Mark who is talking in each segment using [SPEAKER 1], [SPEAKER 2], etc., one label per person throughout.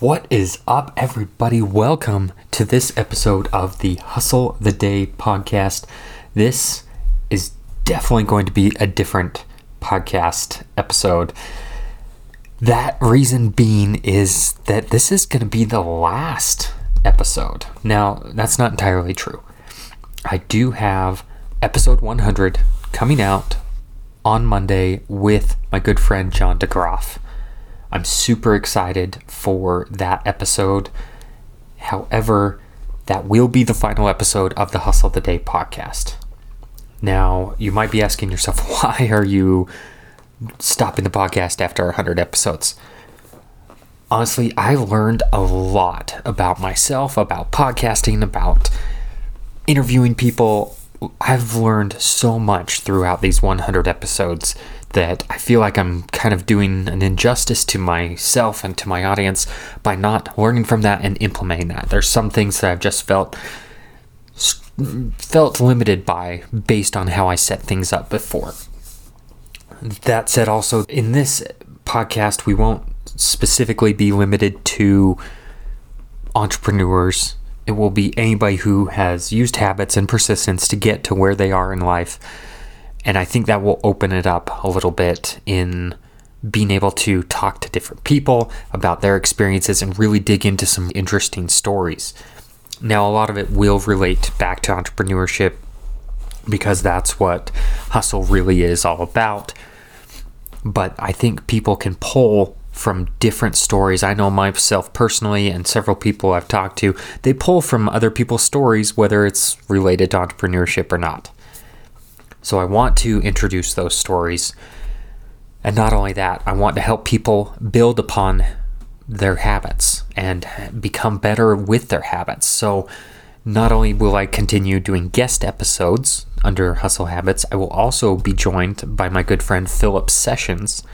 [SPEAKER 1] What is up, everybody? Welcome to this episode of the Hustle the Day podcast. This is definitely going to be a different podcast episode. That reason being is that this is going to be the last episode. Now, that's not entirely true. I do have episode 100 coming out on Monday with my good friend John DeGroff. I'm super excited for that episode. However, that will be the final episode of the Hustle of the Day podcast. Now, you might be asking yourself, why are you stopping the podcast after 100 episodes? Honestly, I learned a lot about myself, about podcasting, about interviewing people. I've learned so much throughout these 100 episodes that I feel like I'm kind of doing an injustice to myself and to my audience by not learning from that and implementing that. There's some things that I've just felt felt limited by based on how I set things up before. That said, also in this podcast, we won't specifically be limited to entrepreneurs. It will be anybody who has used habits and persistence to get to where they are in life and I think that will open it up a little bit in being able to talk to different people about their experiences and really dig into some interesting stories. Now, a lot of it will relate back to entrepreneurship because that's what hustle really is all about. But I think people can pull from different stories. I know myself personally and several people I've talked to, they pull from other people's stories, whether it's related to entrepreneurship or not. So I want to introduce those stories. And not only that, I want to help people build upon their habits and become better with their habits. So not only will I continue doing guest episodes under Hustle Habits, I will also be joined by my good friend Philip Sessions.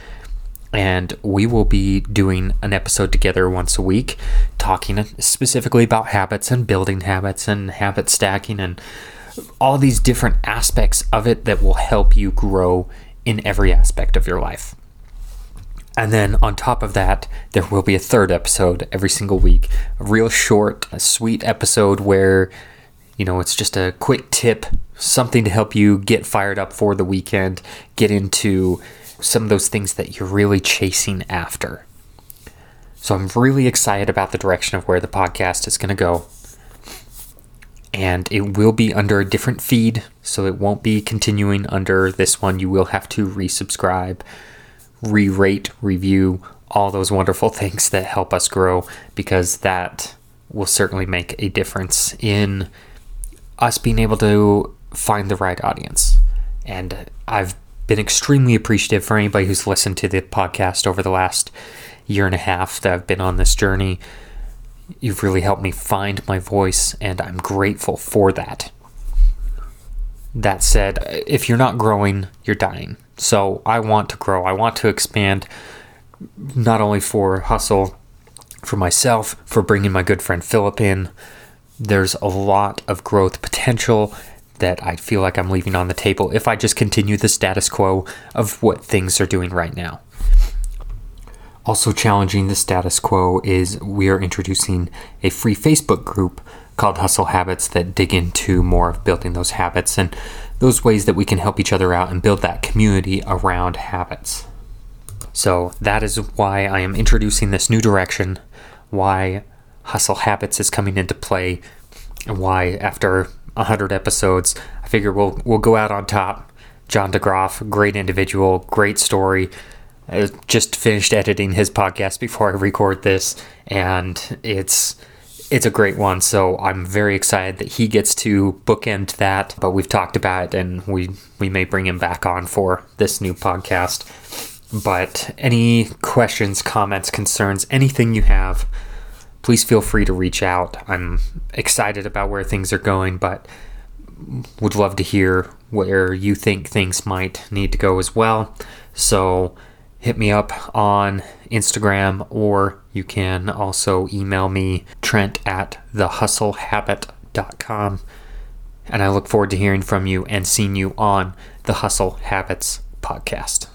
[SPEAKER 1] And we will be doing an episode together once a week, talking specifically about habits and building habits and habit stacking and all these different aspects of it that will help you grow in every aspect of your life. And then on top of that, there will be a third episode every single week. A real short, a sweet episode where, you know, it's just a quick tip, something to help you get fired up for the weekend, get into some of those things that you're really chasing after. So I'm really excited about the direction of where the podcast is going to go and it will be under a different feed, so it won't be continuing under this one. You will have to resubscribe, re rate, review, all those wonderful things that help us grow because that will certainly make a difference in us being able to find the right audience. And I've been extremely appreciative for anybody who's listened to the podcast over the last year and a half that I've been on this journey You've really helped me find my voice, and I'm grateful for that. That said, if you're not growing, you're dying. So I want to grow. I want to expand not only for hustle, for myself, for bringing my good friend Philip in. There's a lot of growth potential that I feel like I'm leaving on the table if I just continue the status quo of what things are doing right now. Also, challenging the status quo is we are introducing a free Facebook group called Hustle Habits that dig into more of building those habits and those ways that we can help each other out and build that community around habits. So, that is why I am introducing this new direction, why Hustle Habits is coming into play, and why after 100 episodes, I figure we'll, we'll go out on top. John DeGroff, great individual, great story I just finished editing his podcast before I record this, and it's it's a great one. So I'm very excited that he gets to bookend that. But we've talked about it, and we we may bring him back on for this new podcast. But any questions, comments, concerns, anything you have, please feel free to reach out. I'm excited about where things are going, but would love to hear where you think things might need to go as well. So hit me up on Instagram or you can also email me, Trent at thehustlehabit.com. And I look forward to hearing from you and seeing you on the Hustle Habits podcast.